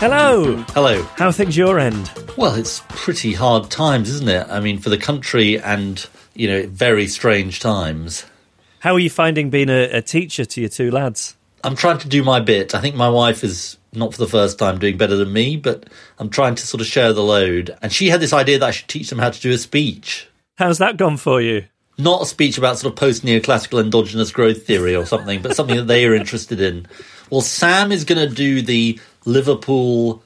Hello. Hello. How are things your end? Well, it's pretty hard times, isn't it? I mean, for the country and, you know, very strange times. How are you finding being a, a teacher to your two lads? I'm trying to do my bit. I think my wife is not for the first time doing better than me, but I'm trying to sort of share the load. And she had this idea that I should teach them how to do a speech. How's that gone for you? Not a speech about sort of post neoclassical endogenous growth theory or something, but something that they are interested in. Well, Sam is going to do the Liverpool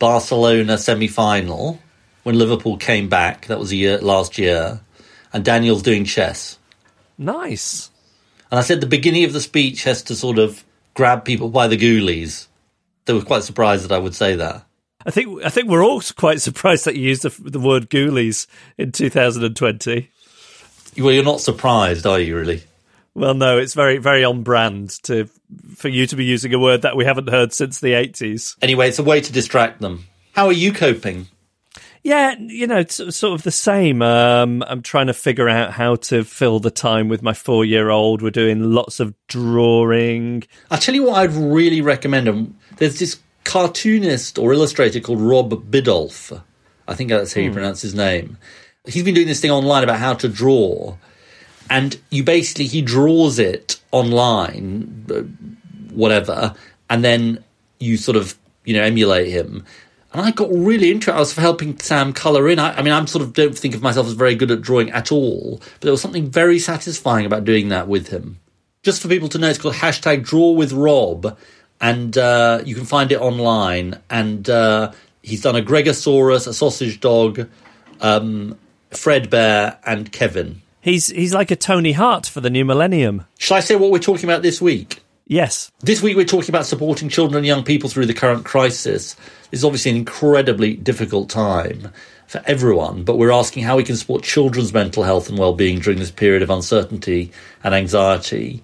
Barcelona semi final when Liverpool came back. That was a year last year. And Daniel's doing chess. Nice. And I said the beginning of the speech has to sort of grab people by the ghoulies. They were quite surprised that I would say that. I think I think we're all quite surprised that you used the, the word ghoulies in 2020. Well, you're not surprised, are you, really? Well, no, it's very very on brand to for you to be using a word that we haven't heard since the 80s. Anyway, it's a way to distract them. How are you coping? Yeah, you know, it's sort of the same. Um, I'm trying to figure out how to fill the time with my four year old. We're doing lots of drawing. I'll tell you what I'd really recommend. Um, There's this cartoonist or illustrator called Rob Biddulph. I think that's how you pronounce his name. He's been doing this thing online about how to draw. And you basically, he draws it online, uh, whatever, and then you sort of, you know, emulate him. And I got really interested. I was helping Sam colour in. I, I mean, I'm sort of don't think of myself as very good at drawing at all, but there was something very satisfying about doing that with him. Just for people to know, it's called hashtag Draw with Rob, and uh, you can find it online. And uh, he's done a Gregosaurus, a sausage dog, um, Fred Bear, and Kevin. He's he's like a Tony Hart for the new millennium. Shall I say what we're talking about this week? Yes. This week we're talking about supporting children and young people through the current crisis. This is obviously an incredibly difficult time for everyone, but we're asking how we can support children's mental health and well-being during this period of uncertainty and anxiety.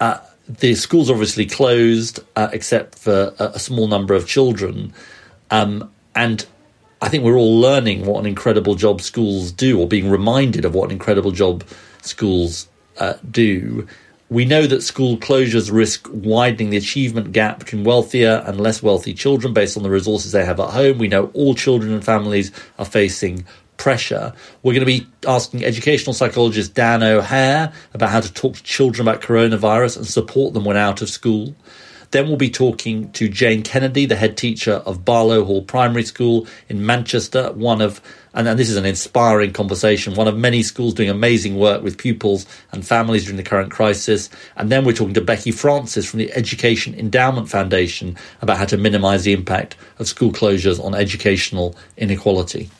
Uh, the schools are obviously closed, uh, except for a, a small number of children, um, and I think we're all learning what an incredible job schools do, or being reminded of what an incredible job schools uh, do. We know that school closures risk widening the achievement gap between wealthier and less wealthy children based on the resources they have at home. We know all children and families are facing pressure. We're going to be asking educational psychologist Dan O'Hare about how to talk to children about coronavirus and support them when out of school. Then we'll be talking to Jane Kennedy, the head teacher of Barlow Hall Primary School in Manchester, one of, and, and this is an inspiring conversation, one of many schools doing amazing work with pupils and families during the current crisis. And then we're talking to Becky Francis from the Education Endowment Foundation about how to minimise the impact of school closures on educational inequality.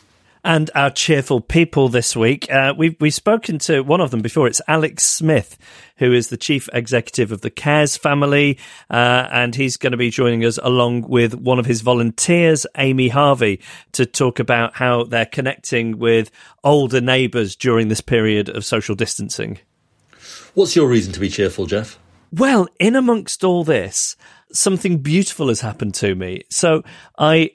And our cheerful people this week, uh, we've we've spoken to one of them before. It's Alex Smith, who is the chief executive of the Cares family, uh, and he's going to be joining us along with one of his volunteers, Amy Harvey, to talk about how they're connecting with older neighbours during this period of social distancing. What's your reason to be cheerful, Geoff? Well, in amongst all this, something beautiful has happened to me. So I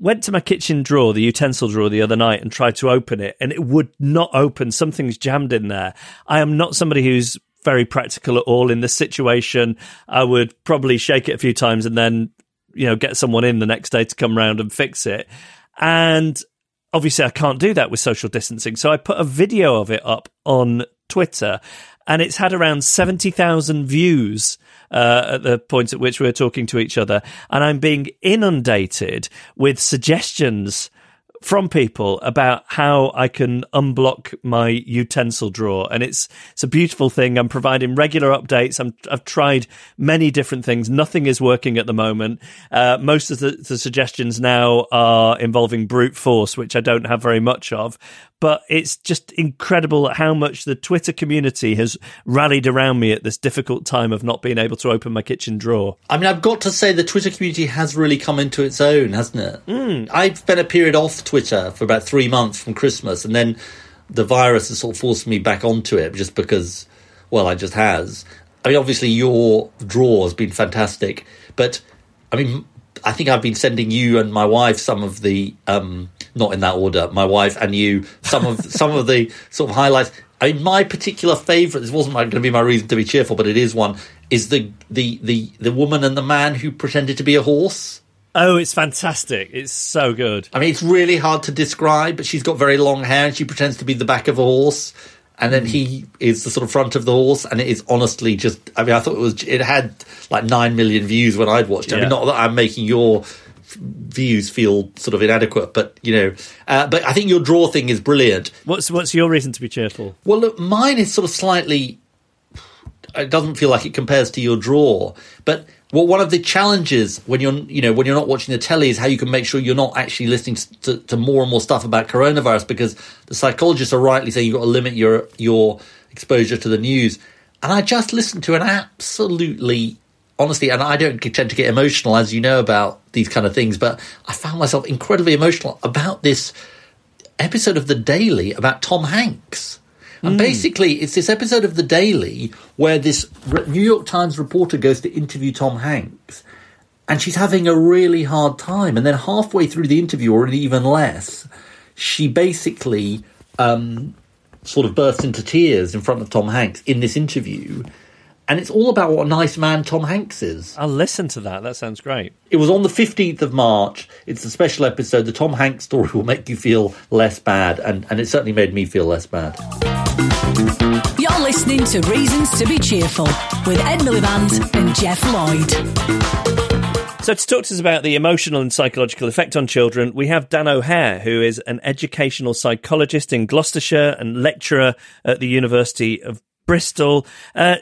went to my kitchen drawer, the utensil drawer, the other night and tried to open it, and it would not open. Something's jammed in there. I am not somebody who's very practical at all in this situation. I would probably shake it a few times and then you know, get someone in the next day to come round and fix it. And obviously, I can't do that with social distancing. So I put a video of it up on Twitter, and it's had around 70,000 views uh, at the point at which we're talking to each other. And I'm being inundated with suggestions from people about how I can unblock my utensil drawer, and it's it's a beautiful thing. I'm providing regular updates. I'm, I've tried many different things. Nothing is working at the moment. Uh, most of the, the suggestions now are involving brute force, which I don't have very much of but it's just incredible how much the Twitter community has rallied around me at this difficult time of not being able to open my kitchen drawer. I mean, I've got to say, the Twitter community has really come into its own, hasn't it? Mm. I've spent a period off Twitter for about three months from Christmas, and then the virus has sort of forced me back onto it just because, well, I just has. I mean, obviously, your draw has been fantastic, but I mean, I think I've been sending you and my wife some of the um, not in that order. My wife and you some of some of the sort of highlights. I mean, my particular favourite. This wasn't going to be my reason to be cheerful, but it is one. Is the the the the woman and the man who pretended to be a horse? Oh, it's fantastic! It's so good. I mean, it's really hard to describe, but she's got very long hair and she pretends to be the back of a horse and then he is the sort of front of the horse, and it is honestly just. I mean, I thought it was. It had like nine million views when I'd watched it. I mean, not that I'm making your views feel sort of inadequate, but you know, uh, but I think your draw thing is brilliant. What's what's your reason to be cheerful? Well, look, mine is sort of slightly. It doesn't feel like it compares to your draw, but well, one of the challenges when you're, you know, when you're not watching the telly is how you can make sure you're not actually listening to, to more and more stuff about coronavirus because the psychologists are rightly saying you've got to limit your your exposure to the news. And I just listened to an absolutely, honestly, and I don't tend to get emotional, as you know, about these kind of things, but I found myself incredibly emotional about this episode of The Daily about Tom Hanks. And mm. basically, it's this episode of The Daily where this New York Times reporter goes to interview Tom Hanks, and she's having a really hard time. And then halfway through the interview, or even less, she basically um, sort of bursts into tears in front of Tom Hanks in this interview. And it's all about what a nice man Tom Hanks is. I'll listen to that. That sounds great. It was on the 15th of March. It's a special episode. The Tom Hanks story will make you feel less bad, and, and it certainly made me feel less bad. You're listening to Reasons to Be Cheerful with Ed Miliband and Geoff Lloyd. So, to talk to us about the emotional and psychological effect on children, we have Dan O'Hare, who is an educational psychologist in Gloucestershire and lecturer at the University of Bristol. Uh,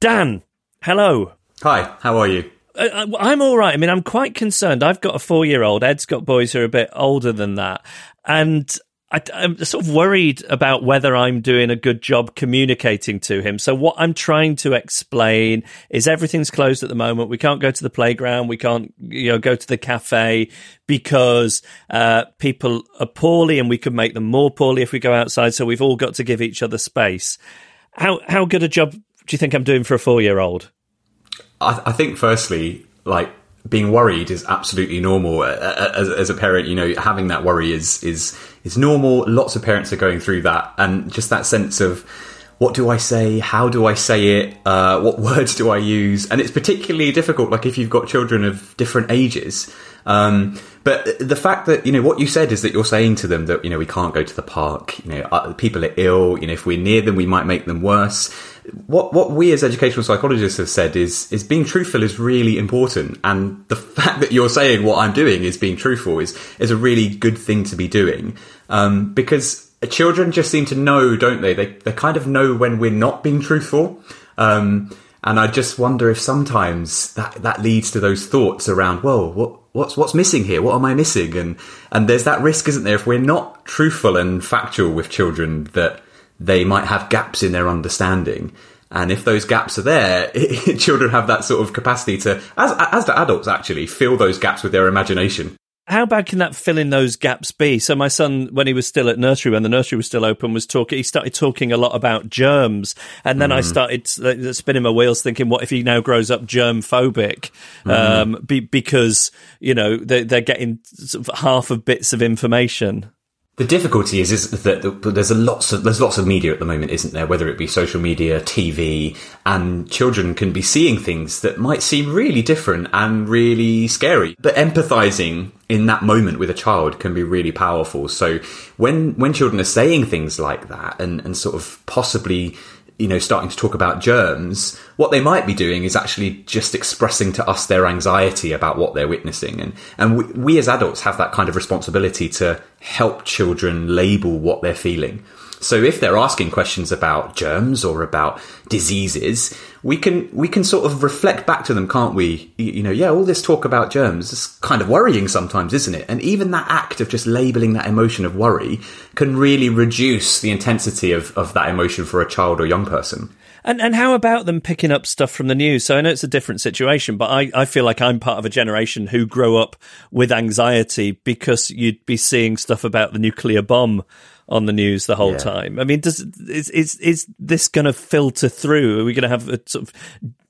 Dan, hello. Hi, how are you? Uh, I'm all right. I mean, I'm quite concerned. I've got a four year old. Ed's got boys who are a bit older than that. And I, am sort of worried about whether I'm doing a good job communicating to him. So what I'm trying to explain is everything's closed at the moment. We can't go to the playground. We can't, you know, go to the cafe because uh, people are poorly, and we could make them more poorly if we go outside. So we've all got to give each other space. How how good a job do you think I'm doing for a four year old? I, I think, firstly, like being worried is absolutely normal as, as, a parent. You know, having that worry is is is normal. Lots of parents are going through that, and just that sense of what do I say? How do I say it? Uh, what words do I use? And it's particularly difficult, like if you've got children of different ages. Um, but the fact that you know what you said is that you're saying to them that you know we can't go to the park. You know, uh, people are ill. You know, if we're near them, we might make them worse. What what we as educational psychologists have said is is being truthful is really important, and the fact that you're saying what I'm doing is being truthful is is a really good thing to be doing um, because children just seem to know, don't they? They they kind of know when we're not being truthful. Um, and I just wonder if sometimes that, that leads to those thoughts around, well, what, what's, what's missing here? What am I missing? And, and there's that risk, isn't there? If we're not truthful and factual with children, that they might have gaps in their understanding. And if those gaps are there, children have that sort of capacity to, as, as do adults actually, fill those gaps with their imagination how bad can that fill in those gaps be? So my son, when he was still at nursery, when the nursery was still open, was talking. He started talking a lot about germs, and then mm. I started spinning my wheels, thinking, what if he now grows up germ phobic? Mm. Um, be, because you know they, are getting sort of half of bits of information. The difficulty is, is that there's a lots of there's lots of media at the moment, isn't there? Whether it be social media, TV, and children can be seeing things that might seem really different and really scary. But empathizing in that moment with a child can be really powerful. So when when children are saying things like that and, and sort of possibly you know, starting to talk about germs, what they might be doing is actually just expressing to us their anxiety about what they're witnessing. And, and we, we as adults have that kind of responsibility to help children label what they're feeling. So if they're asking questions about germs or about diseases, we can we can sort of reflect back to them, can't we? You know, yeah, all this talk about germs is kind of worrying sometimes, isn't it? And even that act of just labeling that emotion of worry can really reduce the intensity of, of that emotion for a child or young person. And and how about them picking up stuff from the news? So I know it's a different situation, but I, I feel like I'm part of a generation who grow up with anxiety because you'd be seeing stuff about the nuclear bomb on the news the whole yeah. time. I mean, does is is is this going to filter through? Are we going to have a sort of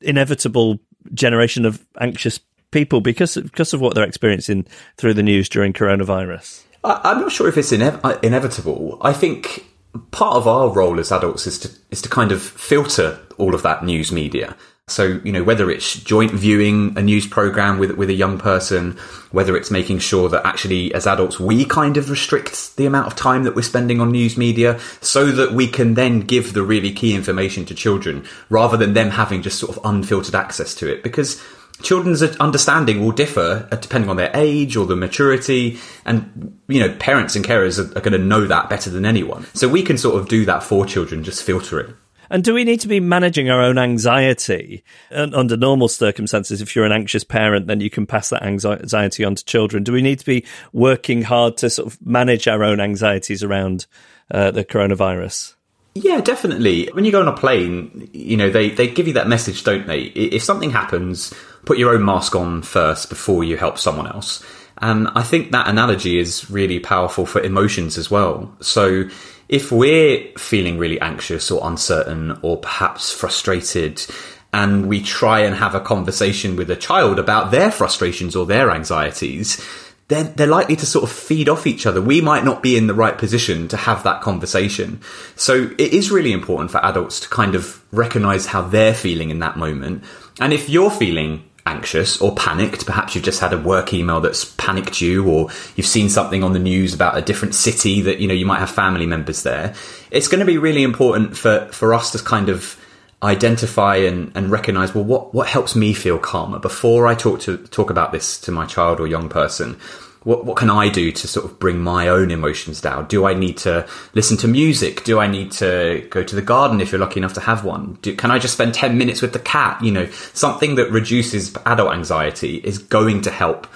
inevitable generation of anxious people because because of what they're experiencing through the news during coronavirus? I, am not sure if it's ine- uh, inevitable. I think part of our role as adults is to is to kind of filter all of that news media. So, you know, whether it's joint viewing a news program with, with a young person, whether it's making sure that actually as adults, we kind of restrict the amount of time that we're spending on news media so that we can then give the really key information to children rather than them having just sort of unfiltered access to it. Because children's understanding will differ uh, depending on their age or the maturity and you know parents and carers are, are going to know that better than anyone so we can sort of do that for children just filter it and do we need to be managing our own anxiety under normal circumstances? If you're an anxious parent, then you can pass that anxiety on to children. Do we need to be working hard to sort of manage our own anxieties around uh, the coronavirus? Yeah, definitely. When you go on a plane, you know, they, they give you that message, don't they? If something happens, put your own mask on first before you help someone else. And I think that analogy is really powerful for emotions as well. So if we're feeling really anxious or uncertain or perhaps frustrated, and we try and have a conversation with a child about their frustrations or their anxieties, then they're likely to sort of feed off each other. We might not be in the right position to have that conversation. So it is really important for adults to kind of recognize how they're feeling in that moment. And if you're feeling anxious or panicked. Perhaps you've just had a work email that's panicked you, or you've seen something on the news about a different city that you know you might have family members there. It's going to be really important for for us to kind of identify and, and recognize well what what helps me feel calmer before I talk to talk about this to my child or young person what what can I do to sort of bring my own emotions down? Do I need to listen to music? Do I need to go to the garden if you're lucky enough to have one? Do, can I just spend 10 minutes with the cat? You know, something that reduces adult anxiety is going to help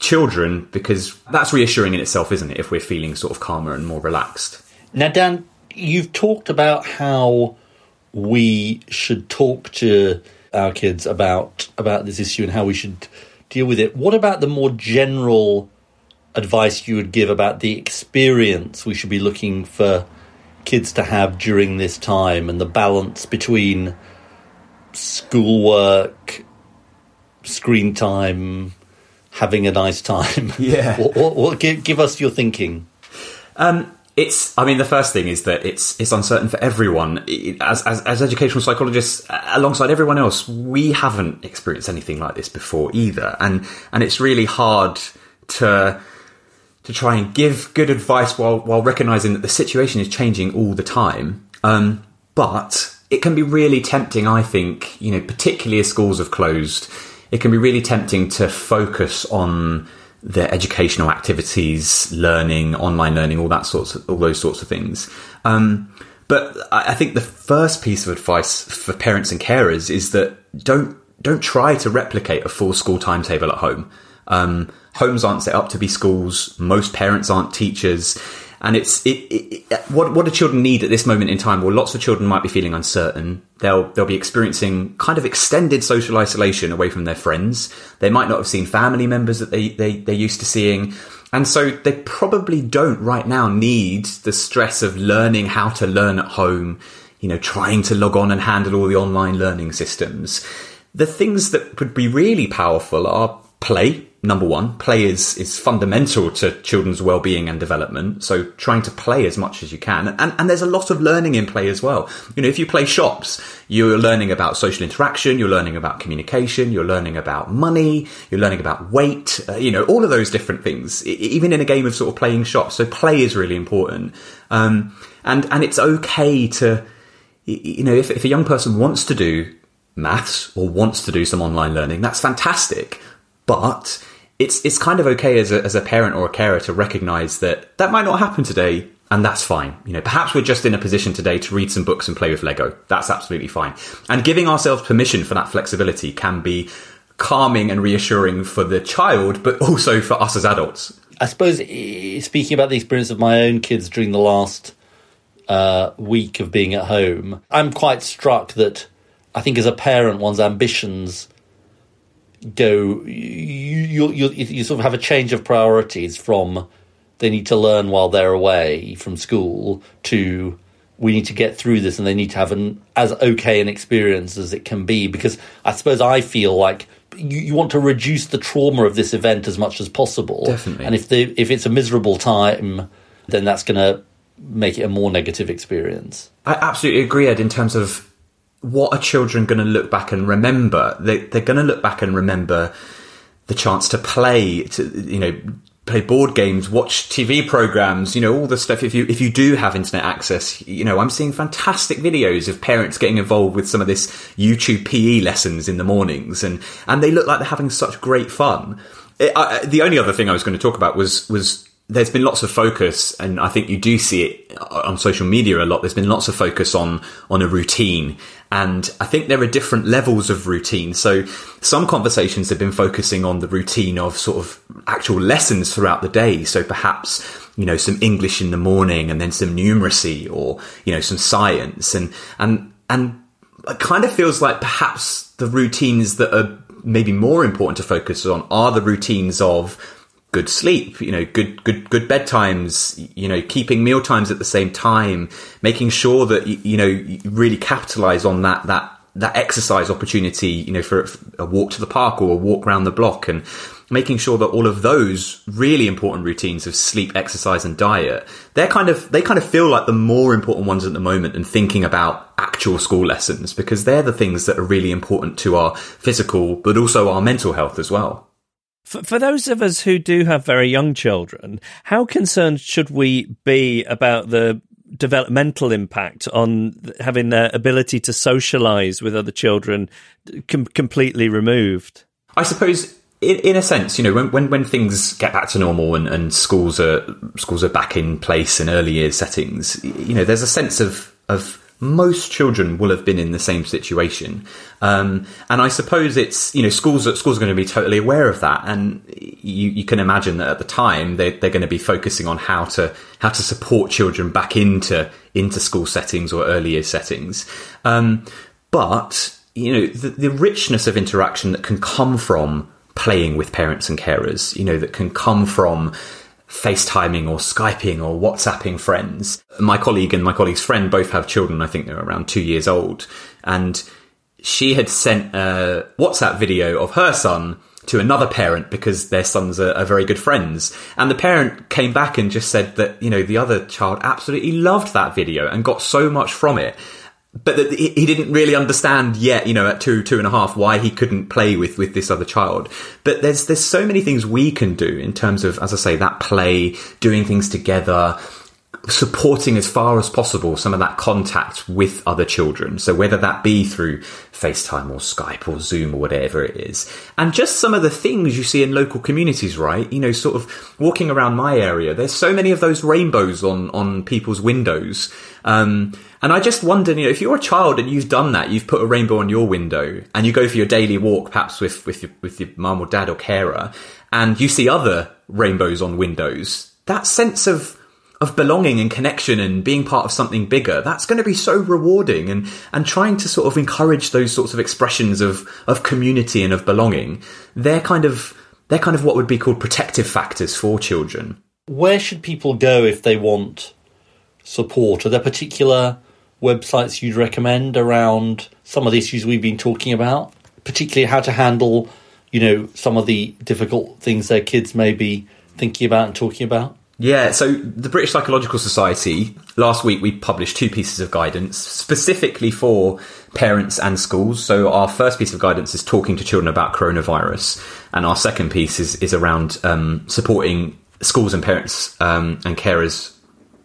children because that's reassuring in itself, isn't it? If we're feeling sort of calmer and more relaxed. Now, Dan, you've talked about how we should talk to our kids about about this issue and how we should deal with it. What about the more general advice you would give about the experience we should be looking for kids to have during this time and the balance between schoolwork, screen time, having a nice time. Yeah. what, what, what, give, give us your thinking. Um, it's. I mean, the first thing is that it's it's uncertain for everyone. As, as as educational psychologists, alongside everyone else, we haven't experienced anything like this before either, and and it's really hard to to try and give good advice while while recognizing that the situation is changing all the time. Um, but it can be really tempting, I think, you know, particularly as schools have closed, it can be really tempting to focus on their educational activities, learning, online learning, all that sorts of, all those sorts of things. Um, but I think the first piece of advice for parents and carers is that don't don't try to replicate a full school timetable at home. Um, homes aren't set up to be schools. Most parents aren't teachers. And it's it, it, it, what what do children need at this moment in time? Well, lots of children might be feeling uncertain. They'll they'll be experiencing kind of extended social isolation away from their friends. They might not have seen family members that they they they're used to seeing, and so they probably don't right now need the stress of learning how to learn at home. You know, trying to log on and handle all the online learning systems. The things that would be really powerful are play number one, play is, is fundamental to children's well-being and development. So trying to play as much as you can. And, and there's a lot of learning in play as well. You know, if you play shops, you're learning about social interaction, you're learning about communication, you're learning about money, you're learning about weight, uh, you know, all of those different things, even in a game of sort of playing shops. So play is really important. Um, and, and it's okay to, you know, if, if a young person wants to do maths or wants to do some online learning, that's fantastic. But it's it's kind of okay as a, as a parent or a carer to recognize that that might not happen today and that's fine. You know, perhaps we're just in a position today to read some books and play with Lego. That's absolutely fine. And giving ourselves permission for that flexibility can be calming and reassuring for the child, but also for us as adults. I suppose speaking about the experience of my own kids during the last uh, week of being at home, I'm quite struck that I think as a parent, one's ambitions go you, you you sort of have a change of priorities from they need to learn while they're away from school to we need to get through this and they need to have an as okay an experience as it can be because I suppose I feel like you, you want to reduce the trauma of this event as much as possible. Definitely. And if the if it's a miserable time, then that's going to make it a more negative experience. I absolutely agree, Ed. In terms of what are children going to look back and remember? They, they're going to look back and remember the chance to play, to you know, play board games, watch TV programs, you know, all the stuff. If you if you do have internet access, you know, I'm seeing fantastic videos of parents getting involved with some of this YouTube PE lessons in the mornings, and and they look like they're having such great fun. It, I, the only other thing I was going to talk about was was there's been lots of focus, and I think you do see it uh, on social media a lot. There's been lots of focus on on a routine, and I think there are different levels of routine. So some conversations have been focusing on the routine of sort of actual lessons throughout the day. So perhaps you know some English in the morning, and then some numeracy, or you know some science, and and and it kind of feels like perhaps the routines that are maybe more important to focus on are the routines of good sleep, you know, good, good, good bedtimes, you know, keeping meal times at the same time, making sure that, you know, you really capitalize on that, that, that exercise opportunity, you know, for a walk to the park or a walk around the block and making sure that all of those really important routines of sleep, exercise and diet, they're kind of, they kind of feel like the more important ones at the moment and thinking about actual school lessons because they're the things that are really important to our physical, but also our mental health as well. For, for those of us who do have very young children, how concerned should we be about the developmental impact on having their ability to socialize with other children com- completely removed? I suppose in, a sense, you know, when, when, when things get back to normal and, and schools are schools are back in place in early years settings, you know, there's a sense of of most children will have been in the same situation. Um, and I suppose it's, you know, schools, schools are going to be totally aware of that. And you, you can imagine that at the time they, they're going to be focusing on how to, how to support children back into, into school settings or earlier settings. Um, but, you know, the, the richness of interaction that can come from playing with parents and carers, you know, that can come from, FaceTiming or Skyping or WhatsApping friends. My colleague and my colleague's friend both have children. I think they're around two years old. And she had sent a WhatsApp video of her son to another parent because their sons are, are, very good friends. And the parent came back and just said that, you know, the other child absolutely loved that video and got so much from it but he didn't really understand yet, you know, at two, two and a half, why he couldn't play with, with this other child. But there's, there's so many things we can do in terms of, as I say, that play, doing things together, supporting as far as possible some of that contact with other children. So whether that be through FaceTime or Skype or Zoom or whatever it is. And just some of the things you see in local communities, right? You know, sort of walking around my area, there's so many of those rainbows on, on people's windows. Um, and I just wonder, you know, if you're a child and you've done that, you've put a rainbow on your window and you go for your daily walk, perhaps with, with your, with your mum or dad or carer, and you see other rainbows on windows, that sense of, of belonging and connection and being part of something bigger, that's going to be so rewarding and, and trying to sort of encourage those sorts of expressions of, of community and of belonging. They're kind of, they're kind of what would be called protective factors for children. Where should people go if they want support? Are there particular websites you'd recommend around some of the issues we've been talking about, particularly how to handle you know, some of the difficult things their kids may be thinking about and talking about? Yeah, so the British Psychological Society, last week we published two pieces of guidance specifically for parents and schools. So our first piece of guidance is talking to children about coronavirus, and our second piece is, is around um, supporting schools and parents um, and carers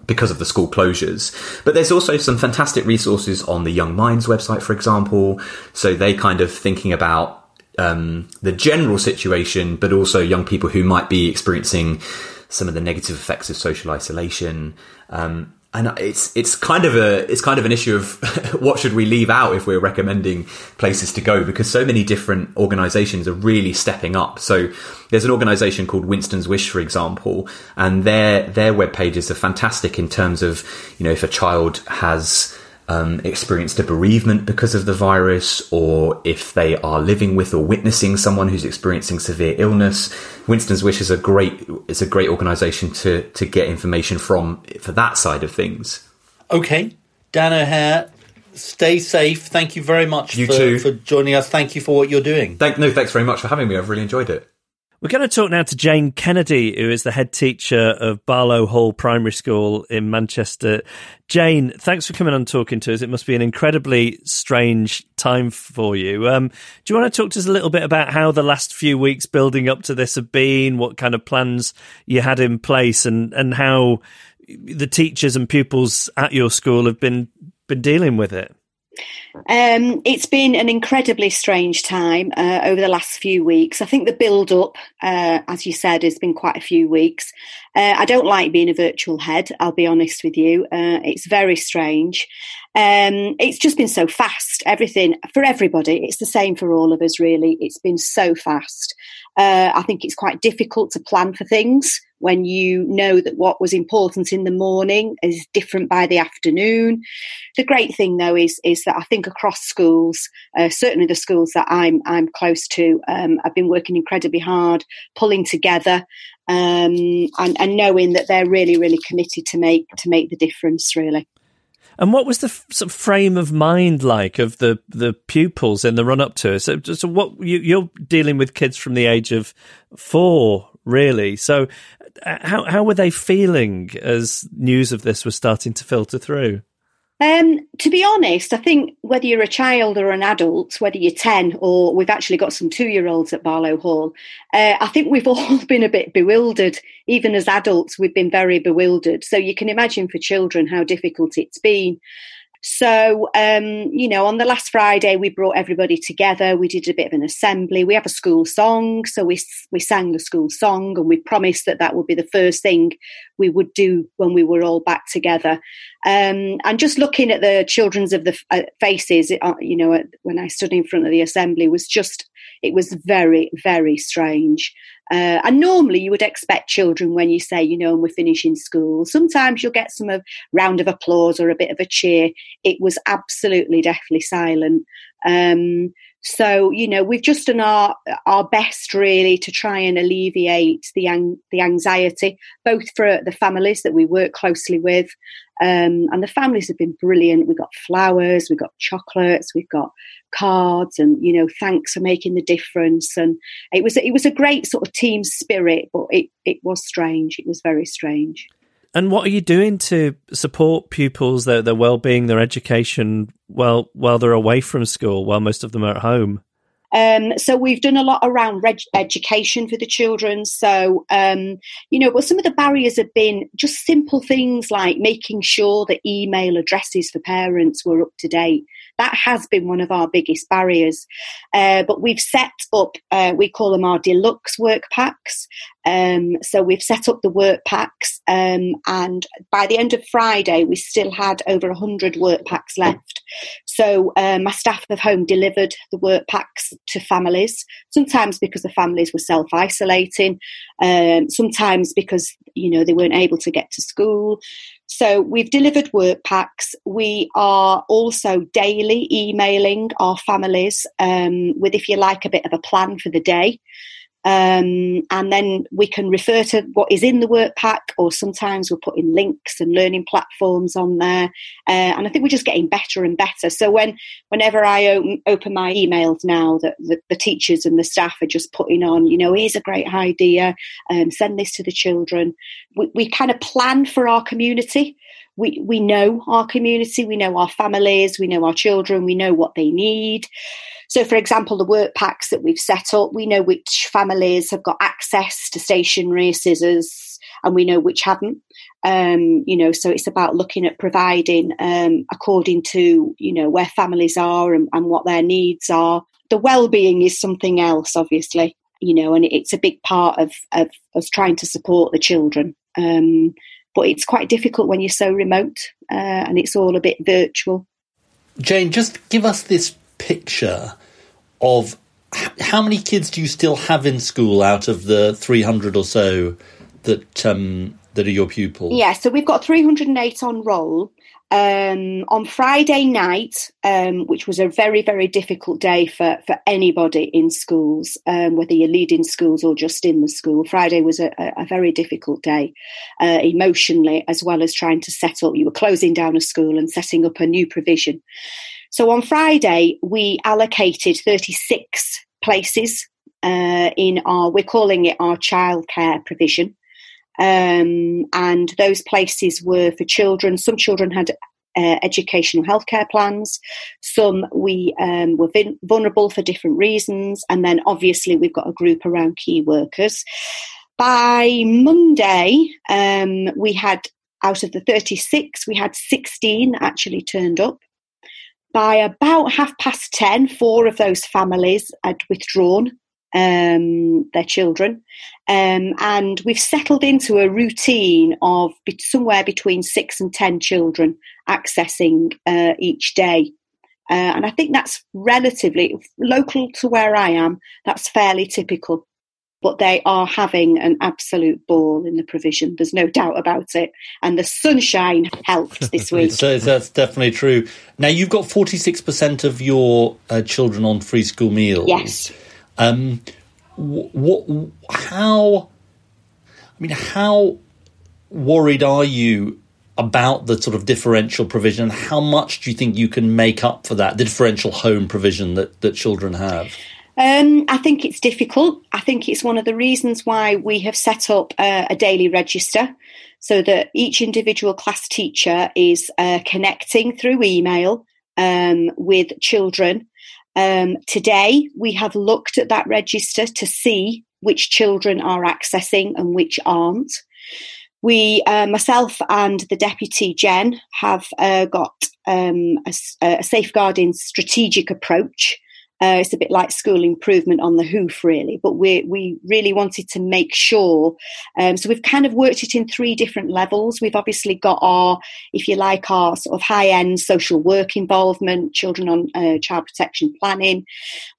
because of the school closures. But there's also some fantastic resources on the Young Minds website, for example. So they kind of thinking about um, the general situation, but also young people who might be experiencing some of the negative effects of social isolation. Um, and it's it's kind of a it's kind of an issue of what should we leave out if we're recommending places to go because so many different organizations are really stepping up so there's an organization called Winston's Wish for example and their their web pages are fantastic in terms of you know if a child has um, experienced a bereavement because of the virus, or if they are living with or witnessing someone who's experiencing severe illness. Winston's Wish is a great is a great organisation to to get information from for that side of things. Okay, Dan O'Hare, stay safe. Thank you very much you for, too. for joining us. Thank you for what you're doing. Thank, no, thanks very much for having me. I've really enjoyed it. We're going to talk now to Jane Kennedy, who is the head teacher of Barlow Hall Primary School in Manchester. Jane, thanks for coming on talking to us. It must be an incredibly strange time for you. Um, do you want to talk to us a little bit about how the last few weeks building up to this have been, what kind of plans you had in place, and, and how the teachers and pupils at your school have been been dealing with it? Um, it's been an incredibly strange time uh, over the last few weeks. I think the build up, uh, as you said, has been quite a few weeks. Uh, I don't like being a virtual head, I'll be honest with you. Uh, it's very strange. Um, it's just been so fast, everything for everybody. It's the same for all of us, really. It's been so fast. Uh, I think it's quite difficult to plan for things when you know that what was important in the morning is different by the afternoon. The great thing, though, is is that I think across schools, uh, certainly the schools that I'm I'm close to, um, I've been working incredibly hard, pulling together, um, and, and knowing that they're really really committed to make to make the difference. Really. And what was the f- sort of frame of mind like of the, the pupils in the run up to it? So, so what you, you're dealing with kids from the age of four, really. So, uh, how how were they feeling as news of this was starting to filter through? Um, to be honest, I think whether you're a child or an adult, whether you're 10 or we've actually got some two year olds at Barlow Hall, uh, I think we've all been a bit bewildered. Even as adults, we've been very bewildered. So you can imagine for children how difficult it's been. So, um, you know, on the last Friday, we brought everybody together. We did a bit of an assembly. We have a school song, so we we sang the school song, and we promised that that would be the first thing we would do when we were all back together. Um, and just looking at the children's of the uh, faces, uh, you know, when I stood in front of the assembly, was just it was very, very strange. Uh, and normally you would expect children when you say, you know, and we're finishing school. Sometimes you'll get some of round of applause or a bit of a cheer. It was absolutely deathly silent. Um, so you know we've just done our our best really to try and alleviate the ang- the anxiety both for the families that we work closely with um, and the families have been brilliant. We've got flowers we've got chocolates we've got cards and you know thanks for making the difference. And it was it was a great sort of team spirit but it it was strange. It was very strange and what are you doing to support pupils, their their well being, their education, while while they're away from school, while most of them are at home? Um, so we've done a lot around reg- education for the children. So um, you know, well, some of the barriers have been just simple things like making sure that email addresses for parents were up to date. That has been one of our biggest barriers. Uh, but we've set up, uh, we call them our deluxe work packs. Um, so we've set up the work packs, um, and by the end of Friday, we still had over 100 work packs left. So uh, my staff have home delivered the work packs to families, sometimes because the families were self isolating, um, sometimes because you know they weren't able to get to school. So we've delivered work packs. We are also daily emailing our families um, with, if you like, a bit of a plan for the day. Um, and then we can refer to what is in the work pack, or sometimes we're putting links and learning platforms on there. Uh, and I think we're just getting better and better. So when whenever I open, open my emails now, that the, the, teachers and the staff are just putting on, you know, here's a great idea, um, send this to the children. We, we kind of plan for our community we, we know our community, we know our families, we know our children, we know what they need. So, for example, the work packs that we've set up, we know which families have got access to stationery, scissors, and we know which haven't. Um, you know, so it's about looking at providing um, according to you know where families are and, and what their needs are. The well-being is something else, obviously. You know, and it's a big part of of us trying to support the children. Um, but it's quite difficult when you're so remote uh, and it's all a bit virtual. Jane, just give us this picture of how many kids do you still have in school out of the 300 or so that um, that are your pupils? Yeah, so we've got 308 on roll, um, on Friday night, um, which was a very, very difficult day for, for anybody in schools, um, whether you're leading schools or just in the school. Friday was a, a very difficult day uh, emotionally, as well as trying to set up. You were closing down a school and setting up a new provision. So on Friday, we allocated 36 places uh, in our, we're calling it our childcare provision. Um, and those places were for children. Some children had uh, educational healthcare plans. Some we um, were vin- vulnerable for different reasons. And then obviously we've got a group around key workers. By Monday, um, we had out of the 36, we had 16 actually turned up. By about half past 10, four of those families had withdrawn um, their children. Um, and we've settled into a routine of be- somewhere between six and 10 children accessing uh, each day. Uh, and I think that's relatively local to where I am, that's fairly typical. But they are having an absolute ball in the provision. There's no doubt about it. And the sunshine helped this week. so that's definitely true. Now, you've got 46% of your uh, children on free school meals. Yes. Um, what? How? I mean, how worried are you about the sort of differential provision? How much do you think you can make up for that, the differential home provision that, that children have? Um, I think it's difficult. I think it's one of the reasons why we have set up a daily register so that each individual class teacher is uh, connecting through email um, with children um, today, we have looked at that register to see which children are accessing and which aren't. We, uh, myself and the deputy Jen, have uh, got um, a, a, safeguarding strategic approach uh, it's a bit like school improvement on the hoof, really. But we we really wanted to make sure. Um, so we've kind of worked it in three different levels. We've obviously got our, if you like, our sort of high end social work involvement, children on uh, child protection planning.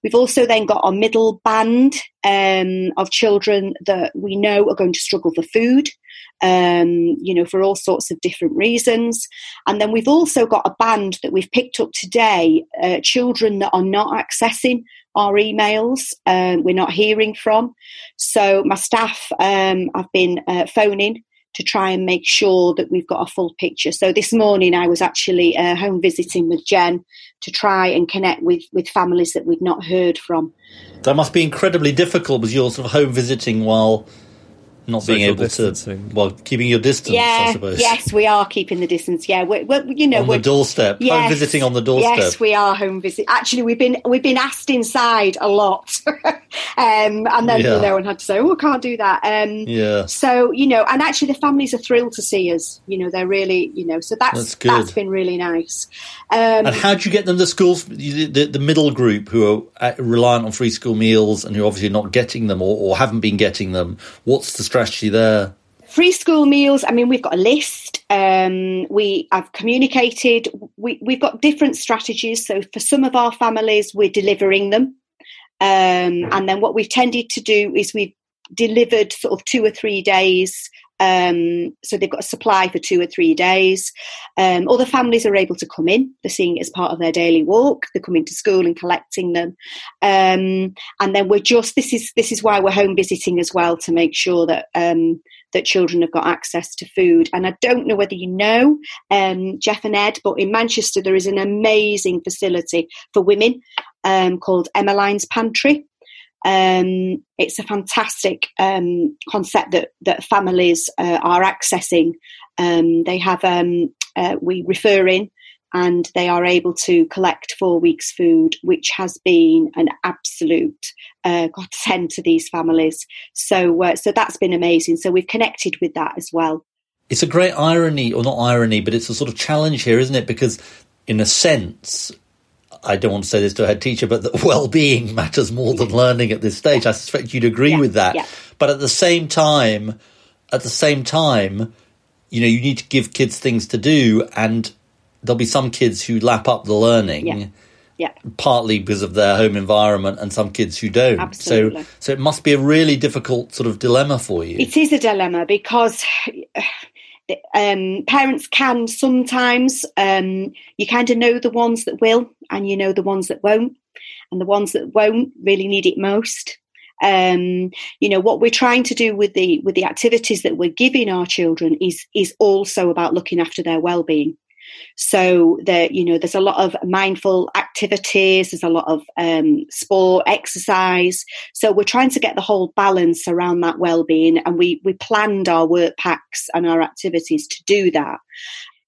We've also then got our middle band um, of children that we know are going to struggle for food um, you know, for all sorts of different reasons. And then we've also got a band that we've picked up today, uh, children that are not accessing our emails, um, we're not hearing from. So my staff, um, I've been uh, phoning to try and make sure that we've got a full picture. So this morning I was actually uh, home visiting with Jen to try and connect with, with families that we'd not heard from. That must be incredibly difficult with your sort of home visiting while not being able distancing. to well keeping your distance yeah, i suppose. yes we are keeping the distance yeah. We're, we're you know on we're, the doorstep yes, home visiting on the doorstep. yes we are home visit actually we've been we've been asked inside a lot. Um, and then yeah. you know and had to say oh I can't do that. Um, yeah. so you know and actually the families are thrilled to see us you know they're really you know so that's that's, good. that's been really nice. Um, and how do you get them the schools the, the, the middle group who are uh, reliant on free school meals and who are obviously not getting them or, or haven't been getting them? What's the strategy there? Free school meals. I mean, we've got a list. Um, we have communicated. We, we've got different strategies. So for some of our families, we're delivering them, um, and then what we've tended to do is we've delivered sort of two or three days Um, so they've got a supply for two or three days. Um, other families are able to come in. They're seeing it as part of their daily walk. They're coming to school and collecting them. Um, and then we're just this is this is why we're home visiting as well to make sure that um, that children have got access to food. And I don't know whether you know um, Geoff and Ed, but in Manchester there is an amazing facility for women um, called Emmeline's Pantry. Um, it's a fantastic um, concept that that families uh, are accessing. Um, they have um, uh, we refer in, and they are able to collect four weeks' food, which has been an absolute uh, godsend to these families. So uh, so that's been amazing. So we've connected with that as well. It's a great irony, or not irony, but it's a sort of challenge here, isn't it? Because in a sense, I don't want to say this to a head teacher, but that well-being matters more than learning at this stage. I suspect you'd agree Yeah, with that. yeah. But at the same time, at the same time, you know, you need to give kids things to do, and there'll be some kids who lap up the learning. Yeah. Yeah. Partly because of their home environment, and some kids who don't. Absolutely. So, so it must be a really difficult sort of dilemma for you. It is a dilemma because um, parents can sometimes, um, you kind of know the ones that will and you know the ones that won't. And the ones that won't really need it most. Um, you know what we're trying to do with the with the activities that we're giving our children is is also about looking after their well-being so there you know there's a lot of mindful activities there's a lot of um, sport exercise so we're trying to get the whole balance around that well-being and we we planned our work packs and our activities to do that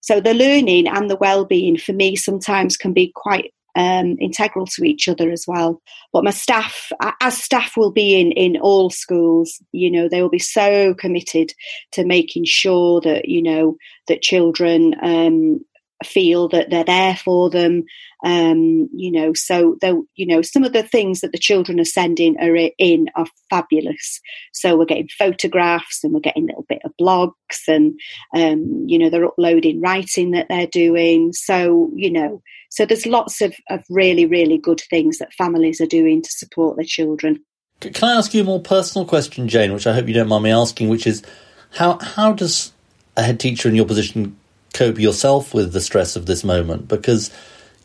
so the learning and the well-being for me sometimes can be quite um, integral to each other as well. But my staff, as staff will be in in all schools, you know, they will be so committed to making sure that you know that children um, feel that they're there for them. Um, you know, so though you know some of the things that the children are sending are in are fabulous. So we're getting photographs and we're getting a little bit of blogs and um, you know they're uploading writing that they're doing. So you know, so there's lots of, of really really good things that families are doing to support their children. Can I ask you a more personal question, Jane, which I hope you don't mind me asking, which is how how does a head teacher in your position cope yourself with the stress of this moment? Because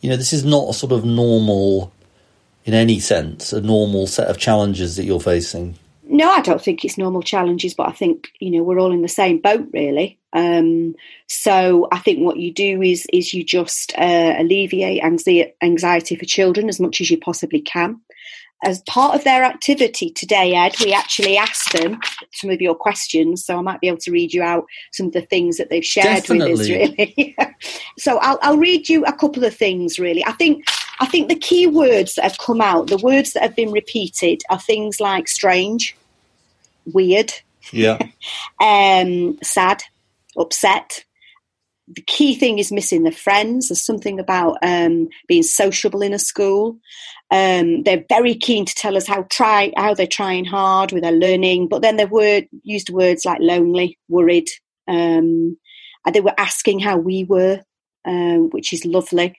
you know this is not a sort of normal, in any sense, a normal set of challenges that you're facing. No, I don't think it's normal challenges, but I think you know we're all in the same boat, really. Um, so I think what you do is is you just uh, alleviate anxi- anxiety for children as much as you possibly can. As part of their activity today, Ed, we actually asked them some of your questions, so I might be able to read you out some of the things that they've shared with us. Definitely. Really, so I'll, I'll read you a couple of things. Really, I think I think the key words that have come out, the words that have been repeated, are things like strange, weird, Yeah. um, sad, upset. The key thing is missing the friends. There's something about um, being sociable in a school. Um, they're very keen to tell us how try how they're trying hard with their learning, but then they were used words like lonely, worried, um, they were asking how we were, um, which is lovely.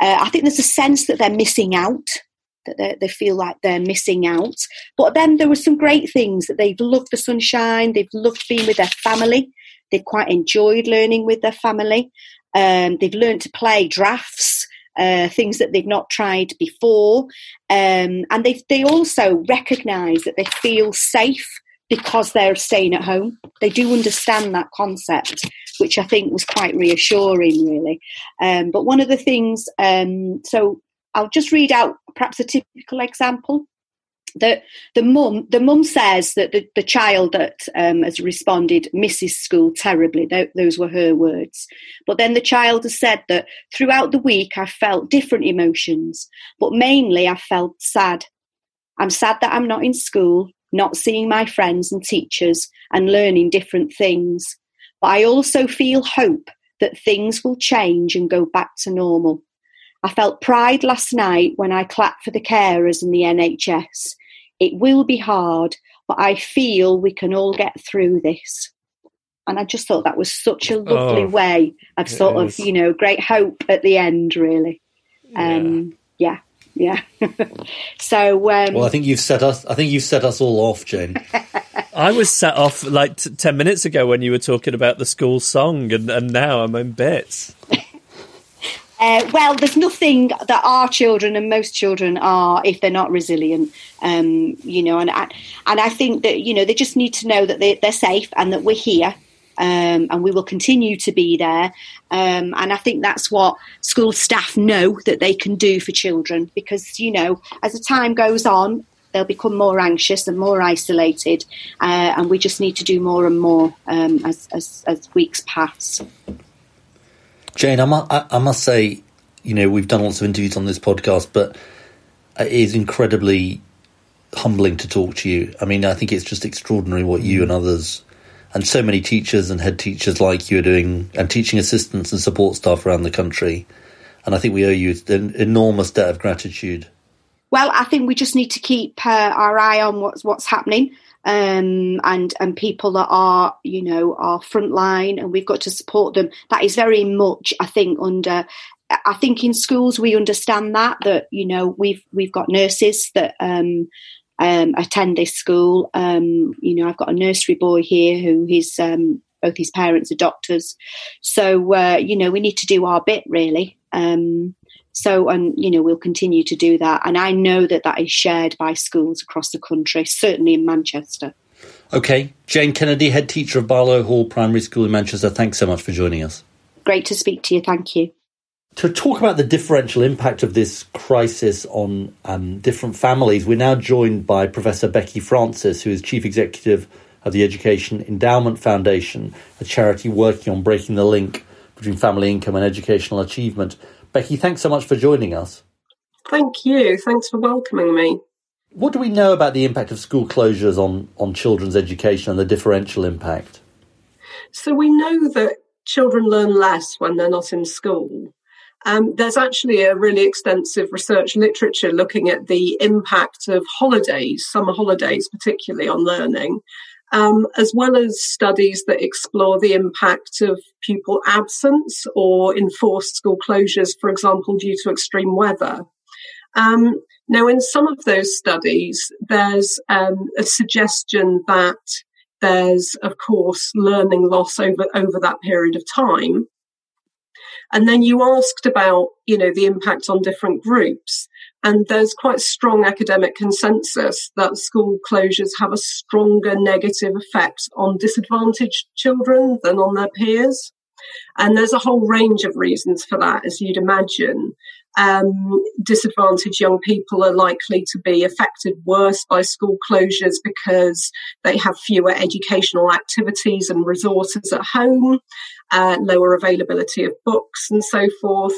Uh, I think there's a sense that they're missing out, that they, they feel like they're missing out. But then there were some great things that they've loved the sunshine, they've loved being with their family, they've quite enjoyed learning with their family, um, they've learned to play drafts. Uh, things that they've not tried before, um, and they they also recognise that they feel safe because they're staying at home. They do understand that concept, which I think was quite reassuring, really. Um, but one of the things, um, so I'll just read out perhaps a typical example. The the mum the mum says that the, the child that um, has responded misses school terribly. Th- those were her words. But then the child has said that throughout the week I felt different emotions, but mainly I felt sad. I'm sad that I'm not in school, not seeing my friends and teachers, and learning different things. But I also feel hope that things will change and go back to normal. I felt pride last night when I clapped for the carers and the NHS. It will be hard, but I feel we can all get through this. And I just thought that was such a lovely Oh, way of sort of, you know, great hope at the end, really. Um, yeah, yeah. so, um, Well, I think you've set us. I think you've set us all off, Jane. I was set off like t- 10 minutes ago when you were talking about the school song, and, and now I'm in bits. Uh, well, there's nothing that our children and most children are if they're not resilient, um, you know, and and I think that you know they just need to know that they, they're safe and that we're here, um, and we will continue to be there. Um, and I think that's what school staff know that they can do for children because you know as the time goes on, they'll become more anxious and more isolated, uh, and we just need to do more and more um, as, as as weeks pass. Jane, I must, I must say, you know, we've done lots of interviews on this podcast, but it is incredibly humbling to talk to you. I mean, I think it's just extraordinary what you and others and so many teachers and head teachers like you are doing, and teaching assistants and support staff around the country. And I think we owe you an enormous debt of gratitude. Well, I think we just need to keep uh, our eye on what's what's happening um, and and people that are you know are frontline, and we've got to support them. That is very much, I think, under. I think in schools we understand that that you know we've we've got nurses that um, um, attend this school. Um, you know, I've got a nursery boy here who his um, both his parents are doctors, so uh, you know we need to do our bit really. Um, so, and you know, we'll continue to do that. And I know that that is shared by schools across the country, certainly in Manchester. Okay. Jane Kennedy, head teacher of Barlow Hall Primary School in Manchester, thanks so much for joining us. Great to speak to you. Thank you. To talk about the differential impact of this crisis on um, different families, we're now joined by Professor Becky Francis, who is Chief Executive of the Education Endowment Foundation, a charity working on breaking the link between family income and educational achievement. Becky, thanks so much for joining us. Thank you. Thanks for welcoming me. What do we know about the impact of school closures on, on children's education and the differential impact? So, we know that children learn less when they're not in school. Um, there's actually a really extensive research literature looking at the impact of holidays, summer holidays particularly, on learning um, as well as studies that explore the impact of pupil absence or enforced school closures, for example, due to extreme weather. Um, now, in some of those studies, there's um, a suggestion that there's, of course, learning loss over, over that period of time. And then you asked about, you know, the impact on different groups. And there's quite strong academic consensus that school closures have a stronger negative effect on disadvantaged children than on their peers. And there's a whole range of reasons for that, as you'd imagine. Um, disadvantaged young people are likely to be affected worse by school closures because they have fewer educational activities and resources at home uh, lower availability of books and so forth,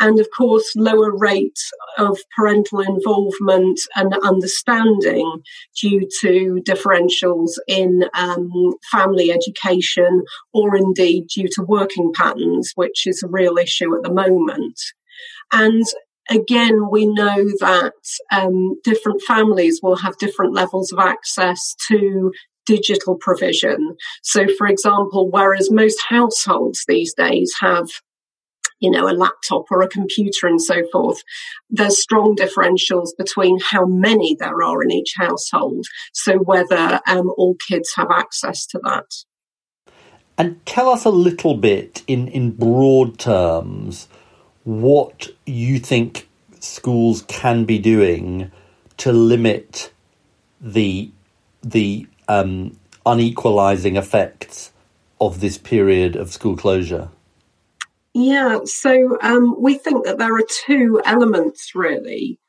and of course, lower rates of parental involvement and understanding due to differentials in um, family education or indeed due to working patterns, which is a real issue at the moment. And again, we know that um, different families will have different levels of access to digital provision. So, for example, whereas most households these days have you know, a laptop or a computer and so forth. There's strong differentials between how many there are in each household. So whether um, all kids have access to that. And tell us a little bit in, in broad terms what you think schools can be doing to limit the the um, unequalizing effects of this period of school closure? Yeah, so um, we think that there are two elements really.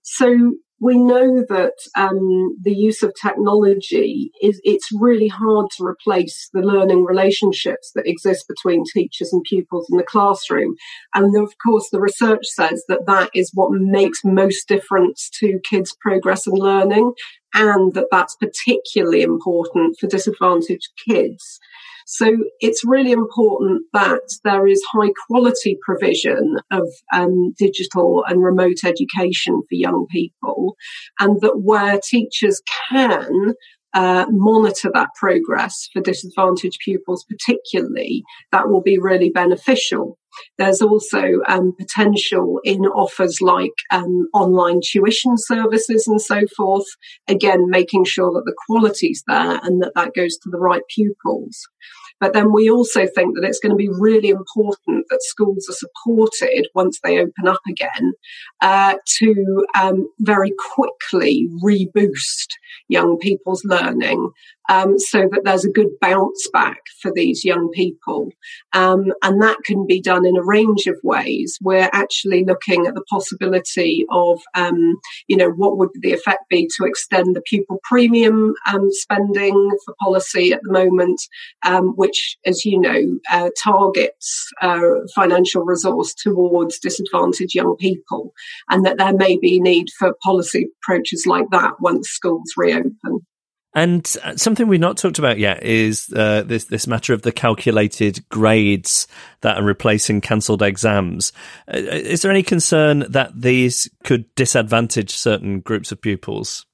So we know that um, the use of technology is it's really hard to replace the learning relationships that exist between teachers and pupils in the classroom. And of course the research says that that is what makes most difference to kids progress in learning and that that's particularly important for disadvantaged kids so it's really important that there is high quality provision of um, digital and remote education for young people, and that where teachers can uh, monitor that progress for disadvantaged pupils, particularly, that will be really beneficial. There's also um, potential in offers like um, online tuition services and so forth. Again, making sure that the quality's there and that that goes to the right pupils. But then we also think that it's going to be really important that schools are supported once they open up again uh, to um, very quickly reboost young people's learning um, so that there's a good bounce back for these young people. Um, and that can be done in a range of ways. We're actually looking at the possibility of, um, you know, what would the effect be to extend the pupil premium um, spending for policy at the moment, um, which, as you know, uh, targets uh, financial resource towards disadvantaged young people, and that there may be need for policy approaches like that once schools reopen. And uh, something we've not talked about yet is uh, this this matter of the calculated grades that are replacing cancelled exams. Uh, is there any concern that these could disadvantage certain groups of pupils?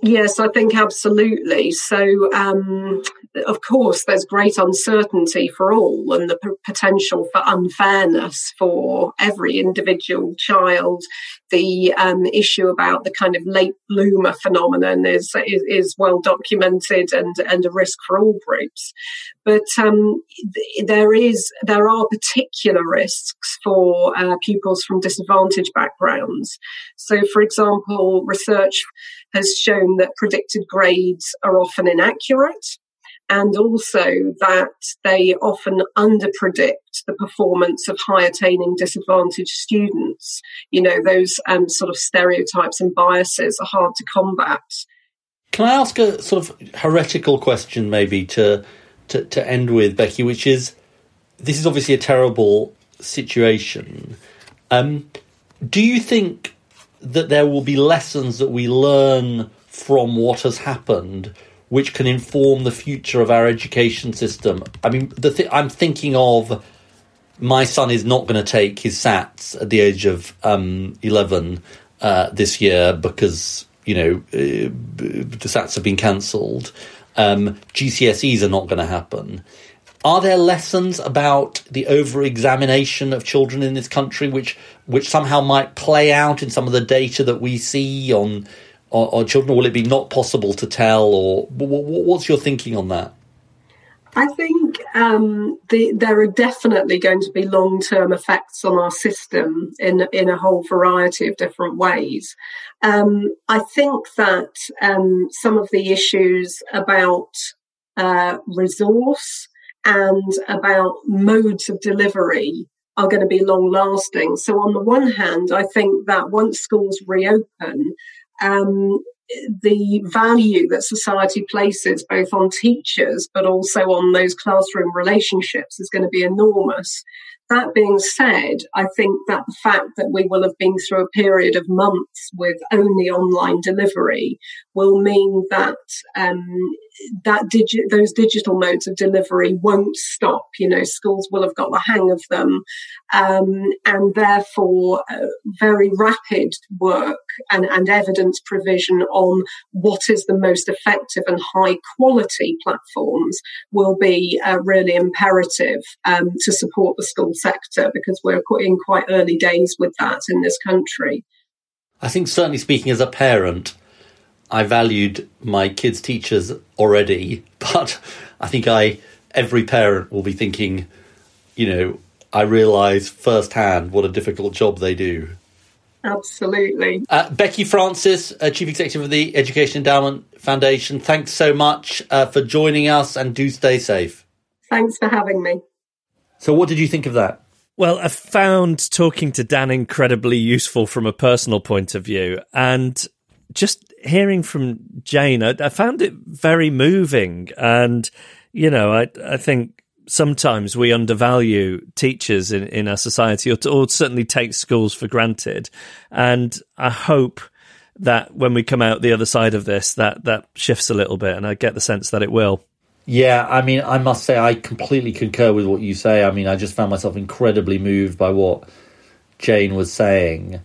Yes, I think absolutely. So, um, of course, there's great uncertainty for all and the p- potential for unfairness for every individual child. The um, issue about the kind of late bloomer phenomenon is, is, is well documented and, and a risk for all groups. But um, there is there are particular risks for uh, pupils from disadvantaged backgrounds. So, for example, research has shown that predicted grades are often inaccurate and also that they often underpredict the performance of high attaining disadvantaged students. You know, those um, sort of stereotypes and biases are hard to combat. Can I ask a sort of heretical question, maybe to, to, to end with, Becky, which is this is obviously a terrible situation. Um, do you think that there will be lessons that we learn from what has happened which can inform the future of our education system. I mean, th- I'm thinking of my son is not going to take his SATs at the age of um, 11 uh, this year because, you know, uh, the SATs have been cancelled. Um, GCSEs are not going to happen. Are there lessons about the over examination of children in this country which which somehow might play out in some of the data that we see on on, on children? Will it be not possible to tell, or what's your thinking on that? I think um, the, there are definitely going to be long term effects on our system in in a whole variety of different ways. Um, I think that um, some of the issues about uh, resource and about modes of delivery are going to be long lasting. So, on the one hand, I think that once schools reopen, um, the value that society places both on teachers but also on those classroom relationships is going to be enormous. That being said, I think that the fact that we will have been through a period of months with only online delivery will mean that um, that digi- those digital modes of delivery won't stop. You know, schools will have got the hang of them, um, and therefore, uh, very rapid work and, and evidence provision on what is the most effective and high quality platforms will be uh, really imperative um, to support the school sector because we're in quite early days with that in this country. I think, certainly speaking as a parent, I valued my kids' teachers already, but I think I every parent will be thinking, you know, I realise firsthand what a difficult job they do. Absolutely. Uh, Becky Francis, uh, Chief Executive of the Education Endowment Foundation, thanks so much uh, for joining us and do stay safe. Thanks for having me. So, what did you think of that? Well, I found talking to Dan incredibly useful from a personal point of view. And just hearing from Jane, I, I found it very moving. And, you know, I, I think sometimes we undervalue teachers in, in our society or, or certainly take schools for granted. And I hope that when we come out the other side of this, that, that shifts a little bit. And I get the sense that it will. Yeah, I mean, I must say, I completely concur with what you say. I mean, I just found myself incredibly moved by what Jane was saying.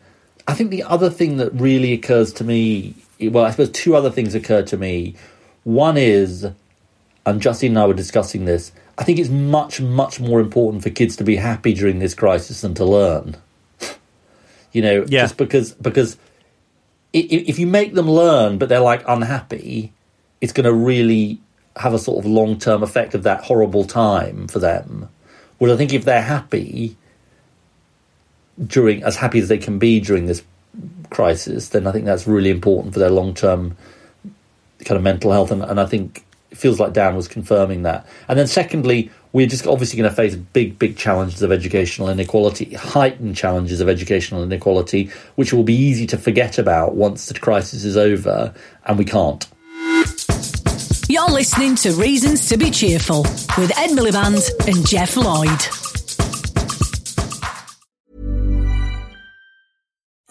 I think the other thing that really occurs to me, well, I suppose two other things occur to me. One is and Justine and I were discussing this. I think it's much, much more important for kids to be happy during this crisis than to learn. you know, Yeah. just because because if you make them learn but they're like unhappy, it's going to really have a sort of long term effect of that horrible time for them. Whereas I think if they're happy during as happy as they can be during this crisis, then I think that's really important for their long term kind of mental health. And, and I think it feels like Dan was confirming that. And then secondly, we're just obviously going to face big, big challenges of educational inequality, heightened challenges of educational inequality, which will be easy to forget about once the crisis is over, and we can't. You're listening to Reasons to be Cheerful with Ed Miliband and Geoff Lloyd.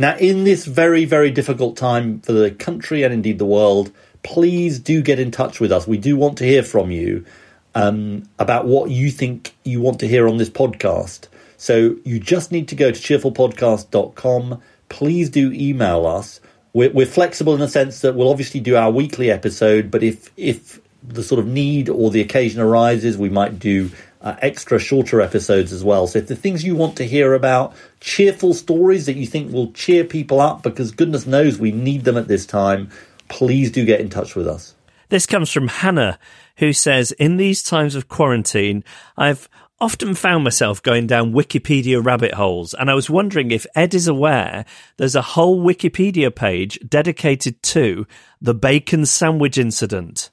Now, in this very, very difficult time for the country and indeed the world, please do get in touch with us. We do want to hear from you um, about what you think you want to hear on this podcast. So you just need to go to cheerfulpodcast.com. Please do email us. We're, we're flexible in the sense that we'll obviously do our weekly episode, but if if the sort of need or the occasion arises, we might do uh, extra shorter episodes as well. So if the things you want to hear about, cheerful stories that you think will cheer people up, because goodness knows we need them at this time, please do get in touch with us. This comes from Hannah, who says, In these times of quarantine, I've often found myself going down Wikipedia rabbit holes, and I was wondering if Ed is aware there's a whole Wikipedia page dedicated to the bacon sandwich incident.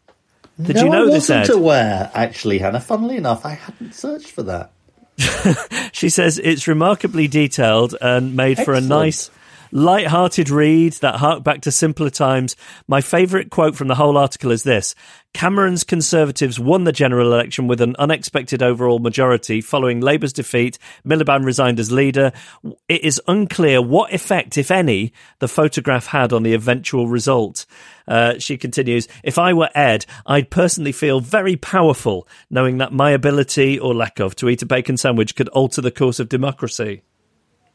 Did no, you know I wasn't Ed? aware, actually, Hannah. Funnily enough, I hadn't searched for that. She says it's remarkably detailed and made for a nice, light-hearted read that hark back to simpler times. My favourite quote from the whole article is this: Cameron's Conservatives won the general election with an unexpected overall majority following Labour's defeat. Miliband resigned as leader. It is unclear what effect, if any, the photograph had on the eventual result. Uh, she continues, if I were Ed, I'd personally feel very powerful knowing that my ability or lack of to eat a bacon sandwich could alter the course of democracy.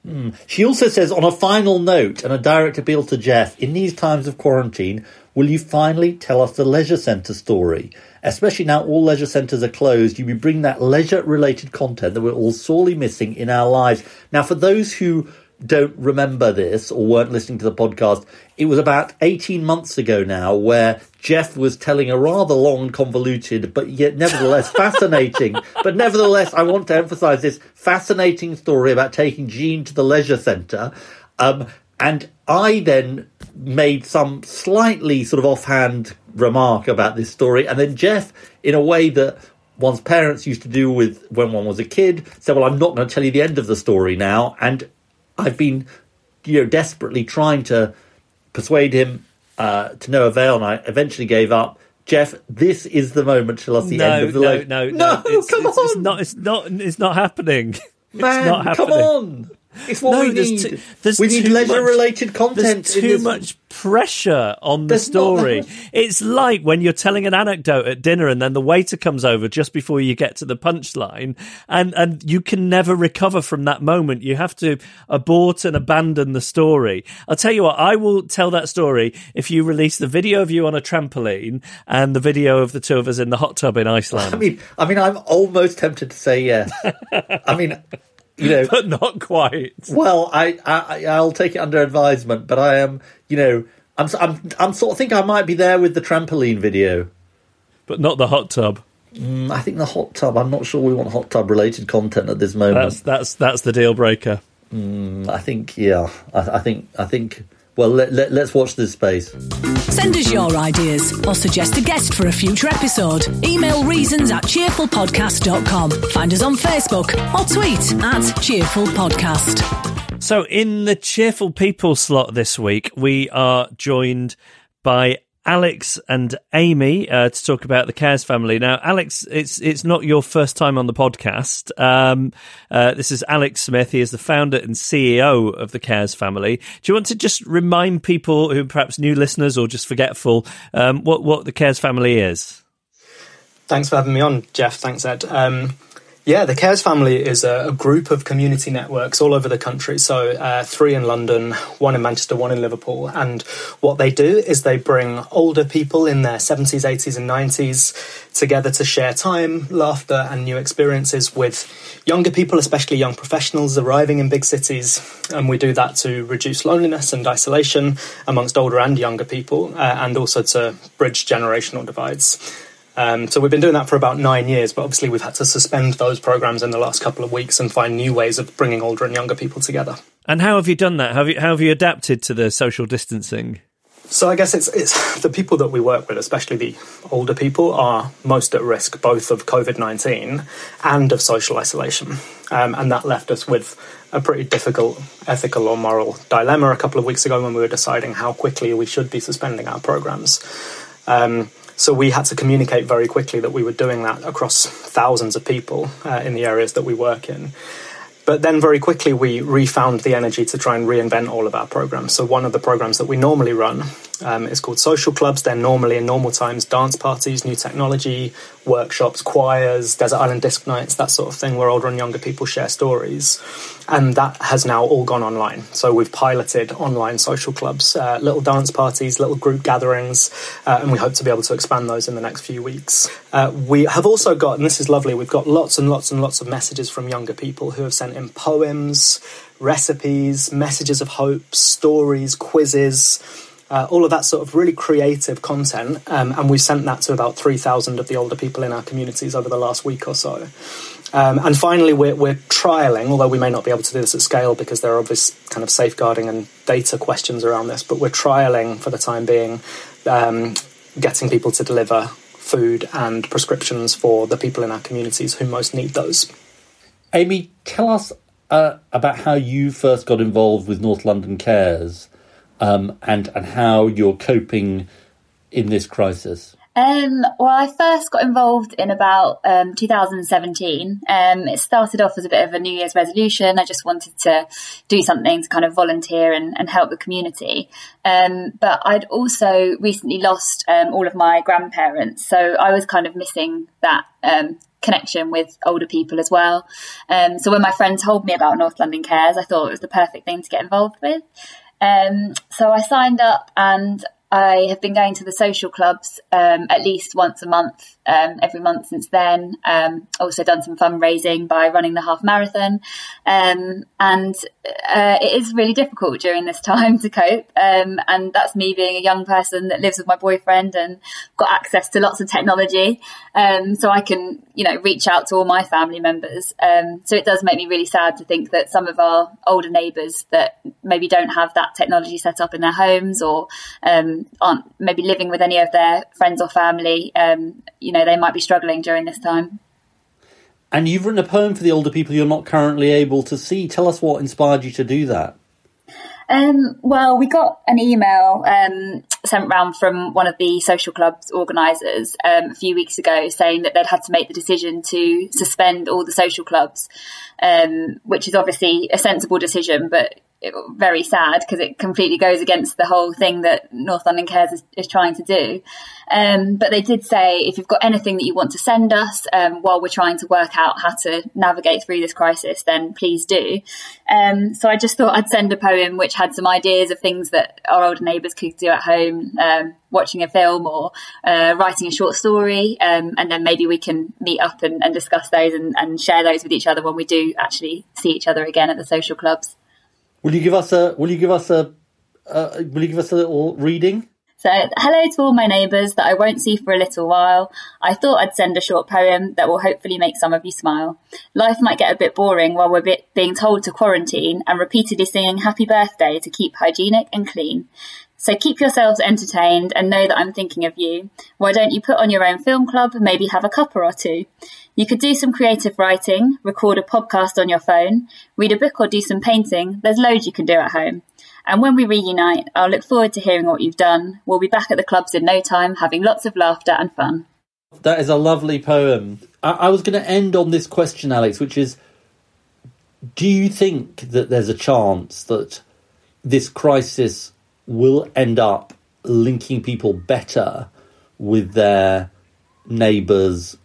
Hmm. She also says, on a final note and a direct appeal to Geoff, in these times of quarantine, will you finally tell us the leisure centre story? Especially now all leisure centres are closed, you bring that leisure related content that we're all sorely missing in our lives. Now, for those who don't remember this or weren't listening to the podcast, it was about 18 months ago now where Geoff was telling a rather long, convoluted, but yet nevertheless fascinating, but nevertheless, I want to emphasize this fascinating story about taking Jean to the leisure centre. Um, and I then made some slightly sort of offhand remark about this story. And then Geoff, in a way that one's parents used to do with when one was a kid, said, Well, I'm not going to tell you the end of the story now. And I've been, you know, desperately trying to persuade him uh, to no avail, and I eventually gave up. Geoff, this is the moment us the no, end of the no, leg. no, no, It's, come it's, on, it's not. It's not. It's not happening. man, it's not come on. It's what No, we there's need. too- there's we need leisure-related content. There's too much pressure on the There's story. It's like when you're telling an anecdote at dinner and then the waiter comes over just before you get to the punchline and, and you can never recover from that moment. You have to abort and abandon the story. I'll tell you what, I will tell that story if you release the video of you on a trampoline and the video of the two of us in the hot tub in Iceland. I mean, I mean, I'm almost tempted to say yes. I mean, you know, but not quite. Well, I, I I'll take it under advisement, but I am, you know, I'm I'm I'm sort of think I might be there with the trampoline video, but not the hot tub. Mm, I think the hot tub. I'm not sure we want hot tub related content at this moment. That's that's that's the deal breaker. Mm, I think, yeah, I, I think I think. Well, let, let, let's watch this space. Send us your ideas or suggest a guest for a future episode. Email reasons at cheerfulpodcast.com. Find us on Facebook or tweet at Cheerful Podcast. So, in the cheerful people slot this week, we are joined by Alex and Amy uh, to talk about the Cares family. Now, Alex, it's it's not your first time on the podcast. Um, uh, this is Alex Smith. He is the founder and CEO of the Cares family. Do you want to just remind people who perhaps new listeners or just forgetful um, what what the Cares family is? Thanks for having me on, Geoff. Thanks, Ed. Um, yeah, the Cares family is a, a, group of community networks all over the country. So, uh, three in London, one in Manchester, one in Liverpool. And what they do is they bring older people in their 70s, 80s, and 90s together to share time, laughter, and new experiences with younger people, especially young professionals arriving in big cities. And we do that to reduce loneliness and isolation amongst older and younger people, uh, and also to bridge generational divides. Um, so we've been doing that for about nine years, but obviously we've had to suspend those programs in the last couple of weeks and find new ways of bringing older and younger people together. And how have you done that? How have you, how have you adapted to the social distancing? So I guess it's it's the people that we work with, especially the older people, are most at risk both of COVID nineteen and of social isolation, um, and that left us with a pretty difficult ethical or moral dilemma a couple of weeks ago when we were deciding how quickly we should be suspending our programs. Um, so we had to communicate very quickly that we were doing that across thousands of people uh, in the areas that we work in. But then very quickly we refound the energy to try and reinvent all of our programs. So one of the programs that we normally run um, is called social clubs. They're normally in normal times dance parties, new technology, workshops, choirs, desert island disc nights, that sort of thing, where older and younger people share stories. And that has now all gone online. So we've piloted online social clubs, uh, little dance parties, little group gatherings, uh, and we hope to be able to expand those in the next few weeks. Uh, we have also got, and this is lovely, we've got lots and lots and lots of messages from younger people who have sent in poems, recipes, messages of hope, stories, quizzes. Uh, all of that sort of really creative content, um, and we've sent that to about 3,000 of the older people in our communities over the last week or so. Um, and finally, we're, we're trialing, although we may not be able to do this at scale because there are obvious kind of safeguarding and data questions around this, but we're trialing for the time being um, getting people to deliver food and prescriptions for the people in our communities who most need those. Amy, tell us uh, about how you first got involved with North London Cares um, and, and how you're coping in this crisis. Um, well, I first got involved in about um, 2017. Um, it started off as a bit of a New Year's resolution. I just wanted to do something to kind of volunteer and, and help the community. Um, but I'd also recently lost um, all of my grandparents, so I was kind of missing that um, connection with older people as well. Um, so when my friend told me about North London Cares, I thought it was the perfect thing to get involved with. Um, so I signed up and I have been going to the social clubs um, at least once a month, um, every month since then. Um, also done some fundraising by running the half marathon, um, and uh, it is really difficult during this time to cope. Um, and that's me being a young person that lives with my boyfriend and got access to lots of technology, um, so I can you know reach out to all my family members. so it does make me really sad to think that some of our older neighbours that maybe don't have that technology set up in their homes or um, aren't maybe living with any of their friends or family, um, you know, they might be struggling during this time. And you've written a poem for the older people you're not currently able to see. Tell us what inspired you to do that. Um, well, we got an email um, sent round from one of the social clubs organisers um, a few weeks ago saying that they'd had to make the decision to suspend all the social clubs, um, which is obviously a sensible decision, but very sad because it completely goes against the whole thing that North London Cares is, is trying to do. Um, but they did say if you've got anything that you want to send us um, while we're trying to work out how to navigate through this crisis, then please do. Um, so I just thought I'd send a poem which had some ideas of things that our older neighbours could do at home, um, watching a film or uh, writing a short story, um, and then maybe we can meet up and, and discuss those and, and share those with each other when we do actually see each other again at the social clubs. Will you give us a? Will you give us a? Uh, will you give us a little reading? So, hello to all my neighbours that I won't see for a little while. I thought I'd send a short poem that will hopefully make some of you smile. Life might get a bit boring while we're being told to quarantine and repeatedly singing happy birthday to keep hygienic and clean. So keep yourselves entertained and know that I'm thinking of you. Why don't you put on your own film club, maybe have a cuppa or two? You could do some creative writing, record a podcast on your phone, read a book or do some painting. There's loads you can do at home. And when we reunite, I'll look forward to hearing what you've done. We'll be back at the clubs in no time, having lots of laughter and fun. That is a lovely poem. I, I was going to end on this question, Alex, which is Do you think that there's a chance that this crisis will end up linking people better with their neighbours,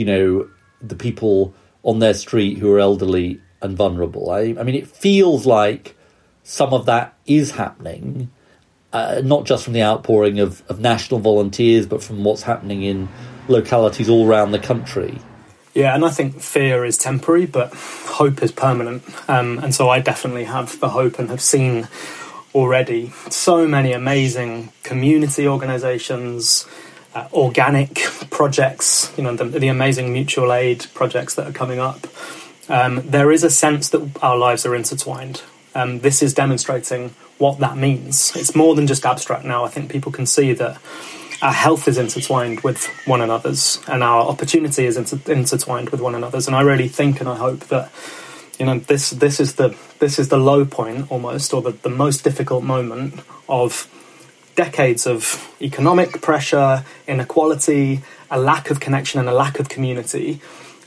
you know, the people on their street who are elderly and vulnerable? I, I mean, it feels like some of that is happening, uh, not just from the outpouring of, of national volunteers, but from what's happening in localities all around the country. Yeah, and I think fear is temporary, but hope is permanent. Um, and so I definitely have the hope and have seen already so many amazing community organizations, uh, organic projects, you know, the, the, amazing mutual aid projects that are coming up. Um, there is a sense that our lives are intertwined um, this is demonstrating what that means. It's more than just abstract now. I think people can see that our health is intertwined with one another's, and our opportunity is inter- intertwined with one another's. And I really think and I hope that you know this this is the this is the low point almost, or the, the most difficult moment of decades of economic pressure, inequality, a lack of connection, and a lack of community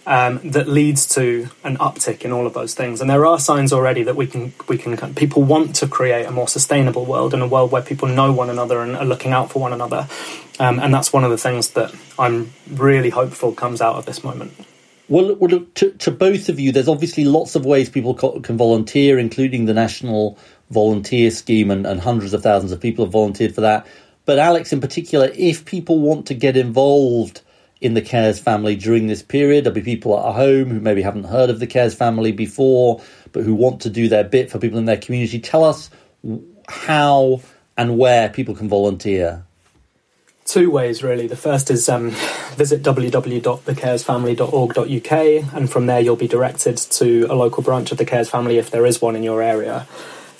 um, that leads to an uptick in all of those things. And there are signs already that we can we can people want to create a more sustainable world and a world where people know one another and are looking out for one another. Um, and that's one of the things that I'm really hopeful comes out of this moment. Well, to, to both of you, there's obviously lots of ways people can volunteer, including the National Volunteer Scheme, and, and hundreds of thousands of people have volunteered for that. But Alex, in particular, if people want to get involved in the Cares family during this period. There'll be people at home who maybe haven't heard of the Cares family before, but who want to do their bit for people in their community. Tell us how and where people can volunteer. Two ways, really. The first is um, visit www.thecaresfamily.org.uk, and from there you'll be directed to a local branch of the Cares family if there is one in your area.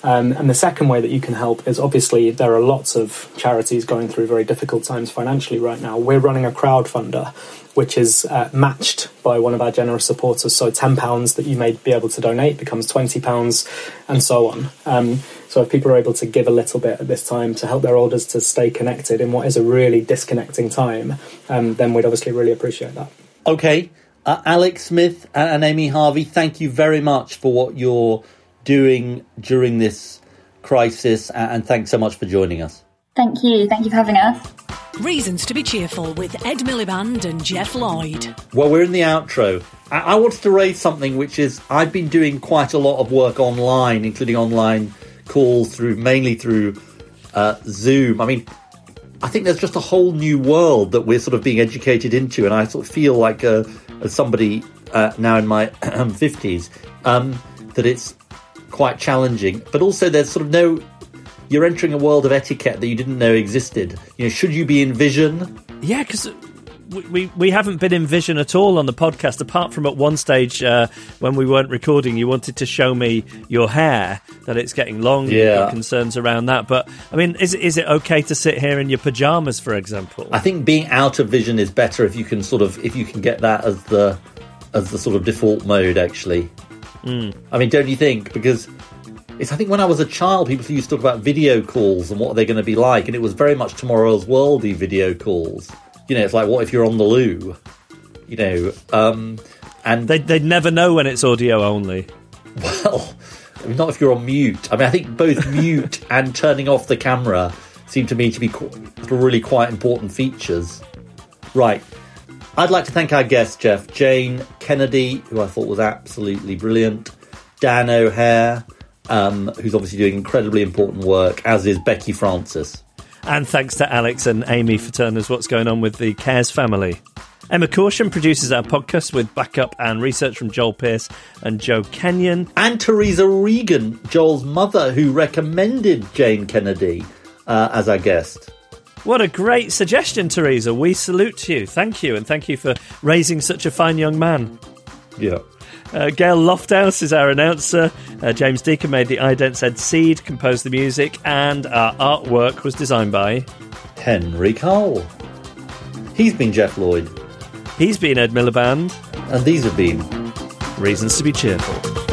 Um, and the second way that you can help is obviously there are lots of charities going through very difficult times financially right now. We're running a crowdfunder, which is uh, matched by one of our generous supporters. So £10 that you may be able to donate becomes £20 and so on. Um, so if people are able to give a little bit at this time to help their elders to stay connected in what is a really disconnecting time, um, then we'd obviously really appreciate that. Okay. Uh, Alex Smith and Amy Harvey, thank you very much for what you're doing during this crisis. And thanks so much for joining us. Thank you. Thank you for having us. Reasons to be cheerful with Ed Miliband and Geoff Lloyd. Well, we're in the outro. I-, I wanted to raise something which is I've been doing quite a lot of work online, including online calls through mainly through uh, Zoom. I mean, I think there's just a whole new world that we're sort of being educated into, and I sort of feel like uh, as somebody uh, now in my 50s um, that it's quite challenging. But also, there's sort of no. You're entering a world of etiquette that you didn't know existed. You know, should you be in vision? Yeah, because we, we haven't been in vision at all on the podcast, apart from at one stage uh, when we weren't recording, you wanted to show me your hair, that it's getting long, yeah. concerns around that. But, I mean, is, is it okay to sit here in your pajamas, for example? I think being out of vision is better if you can sort of, if you can get that as the, as the sort of default mode, actually. Mm. I mean, don't you think? Because It's I think when I was a child, people used to talk about video calls and what are they going to be like, and it was very much tomorrow's worldy video calls. You know, it's like what if you're on the loo? You know, um, and They'd, they'd never know when it's audio only. well, I mean, not if you're on mute. I mean, I think both mute and turning off the camera seem to me to be qu- really quite important features. Right. I'd like to thank our guest, Geoff. Jane Kennedy, who I thought was absolutely brilliant. Dan O'Hare, um, who's obviously doing incredibly important work, as is Becky Francis. And thanks to Alex and Amy for telling us what's going on with the Cares family. Emma Caution produces our podcast with backup and research from Joel Pierce and Joe Kenyon. And Teresa Regan, Joel's mother, who recommended Jane Kennedy uh, as our guest. What a great suggestion, Teresa. We salute you. Thank you. And thank you for raising such a fine young man. Yeah. Uh, Gail Lofthouse is our announcer. Uh, James Deacon made the ident said seed, composed the music, and our artwork was designed by Henry Cole. He's been Geoff Lloyd. He's been Ed Miliband. And these have been Reasons to be Cheerful.